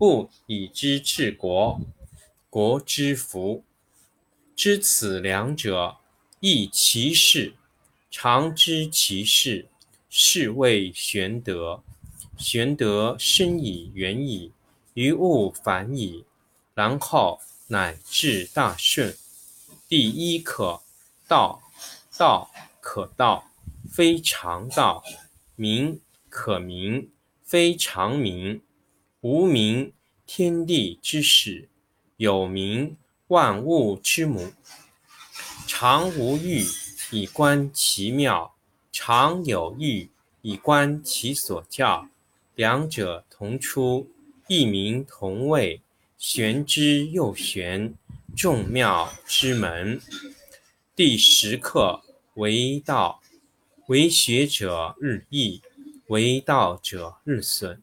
不以之治国，国之福。知此两者，亦其事。常知其事。是谓玄德。玄德深以远矣，于物反矣，然后乃至大顺。第一课，道。道可道，非常道；名可名，非常名。无名，天地之始；有名，万物之母。常无欲，以观其妙。常有欲，以观其所教。两者同出，异名同谓，玄之又玄，众妙之门。第十课为道，为学者日益，为道者日损，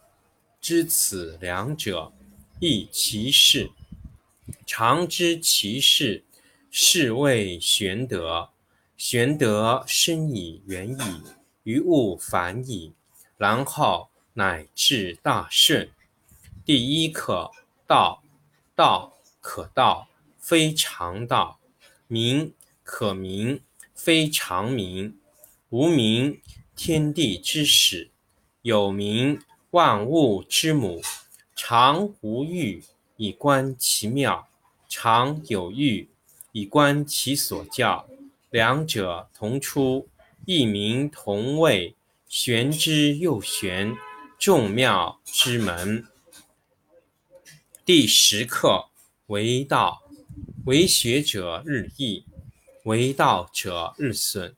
知此两者，亦其事。常知其事，是谓玄德。玄德深以远矣，于物反矣，然后乃至大顺。第一课道。道可道，非常道；名可名，非常名。无名，天地之始；有名，万物之母。常无欲，以观其妙；常有欲，以观其所教。两者同出，异名同谓，玄之又玄，众妙之门。第十课为道，为学者日益，为道者日损，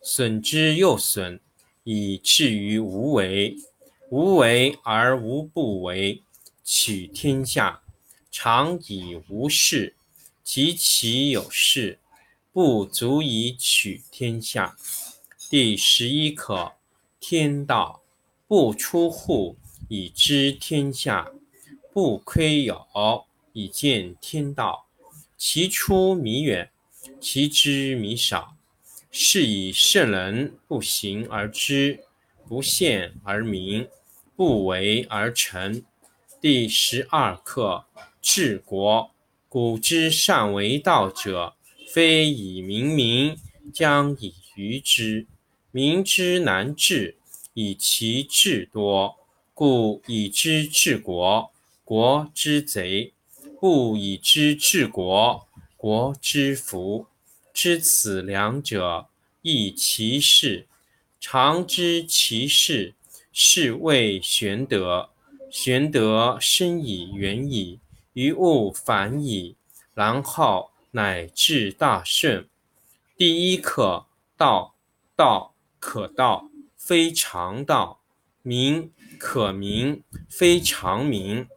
损之又损，以至于无为。无为而无不为，取天下常以无事，及其有事。不足以取天下。第十一课天道，不出户，以知天下；不窥有，以见天道。其出弥远，其知弥少。是以圣人不行而知，不见而明，不为而成。第十二课治国。古之善为道者。非以明民，将以愚之。民之难治，以其智多，故以之治国。国之贼，不以之治国。国之福。知此两者，亦其事。常知其事，是谓玄德。玄德深以远矣，于物反矣，然后乃至大顺。第一课：道，道可道，非常道；名可名，非常名。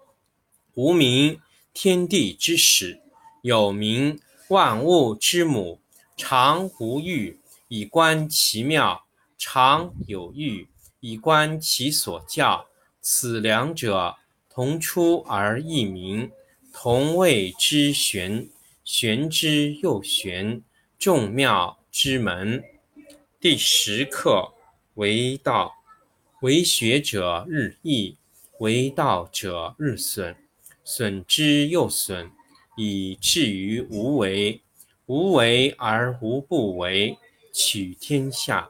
无名，天地之始；有名，万物之母。常无欲，以观其妙；常有欲，以观其所教。此两者，同出而异名，同谓之玄。玄之又玄，众妙之门。第十课：为道，为学者日益，为道者日损，损之又损，以至于无为。无为而无不为，取天下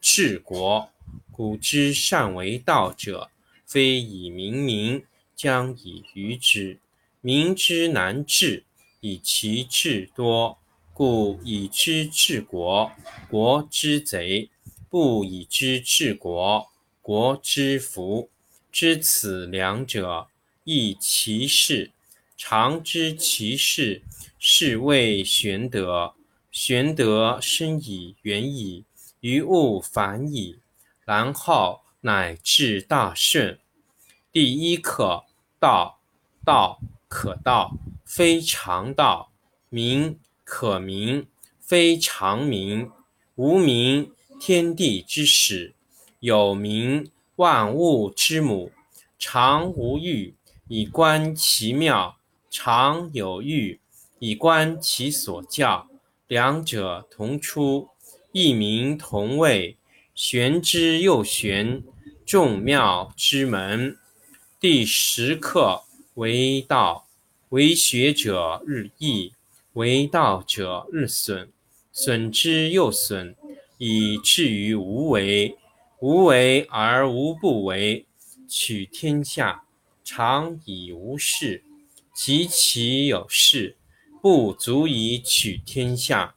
治国。古之善为道者，非以明民，将以愚之。民之难治，以其智多；故以之治国，国之贼；不以之治国，国之福。知此两者，亦其事。常知其事，是谓玄德。玄德深矣远矣，于物反矣，然后乃至大顺。第一课：道，道可道，非常道；名可名，非常名。无名，天地之始；有名，万物之母。常无欲，以观其妙。常有欲，以观其所教。两者同出，异名同谓，玄之又玄，众妙之门。第十课：为道，为学者日益，为道者日损，损之又损，以至于无为。无为而无不为，取天下常以无事。及其有事，不足以取天下。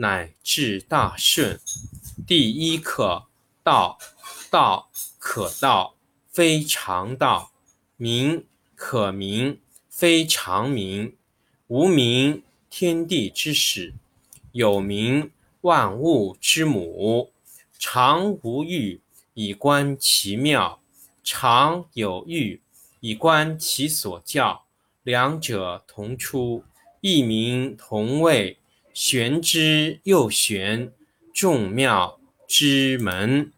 乃至大顺。第一课：道，道可道，非常道；名可名，非常名。无名，天地之始；有名，万物之母。常无欲，以观其妙；常有欲，以观其所教。两者同出。异名同谓，玄之又玄，众妙之门。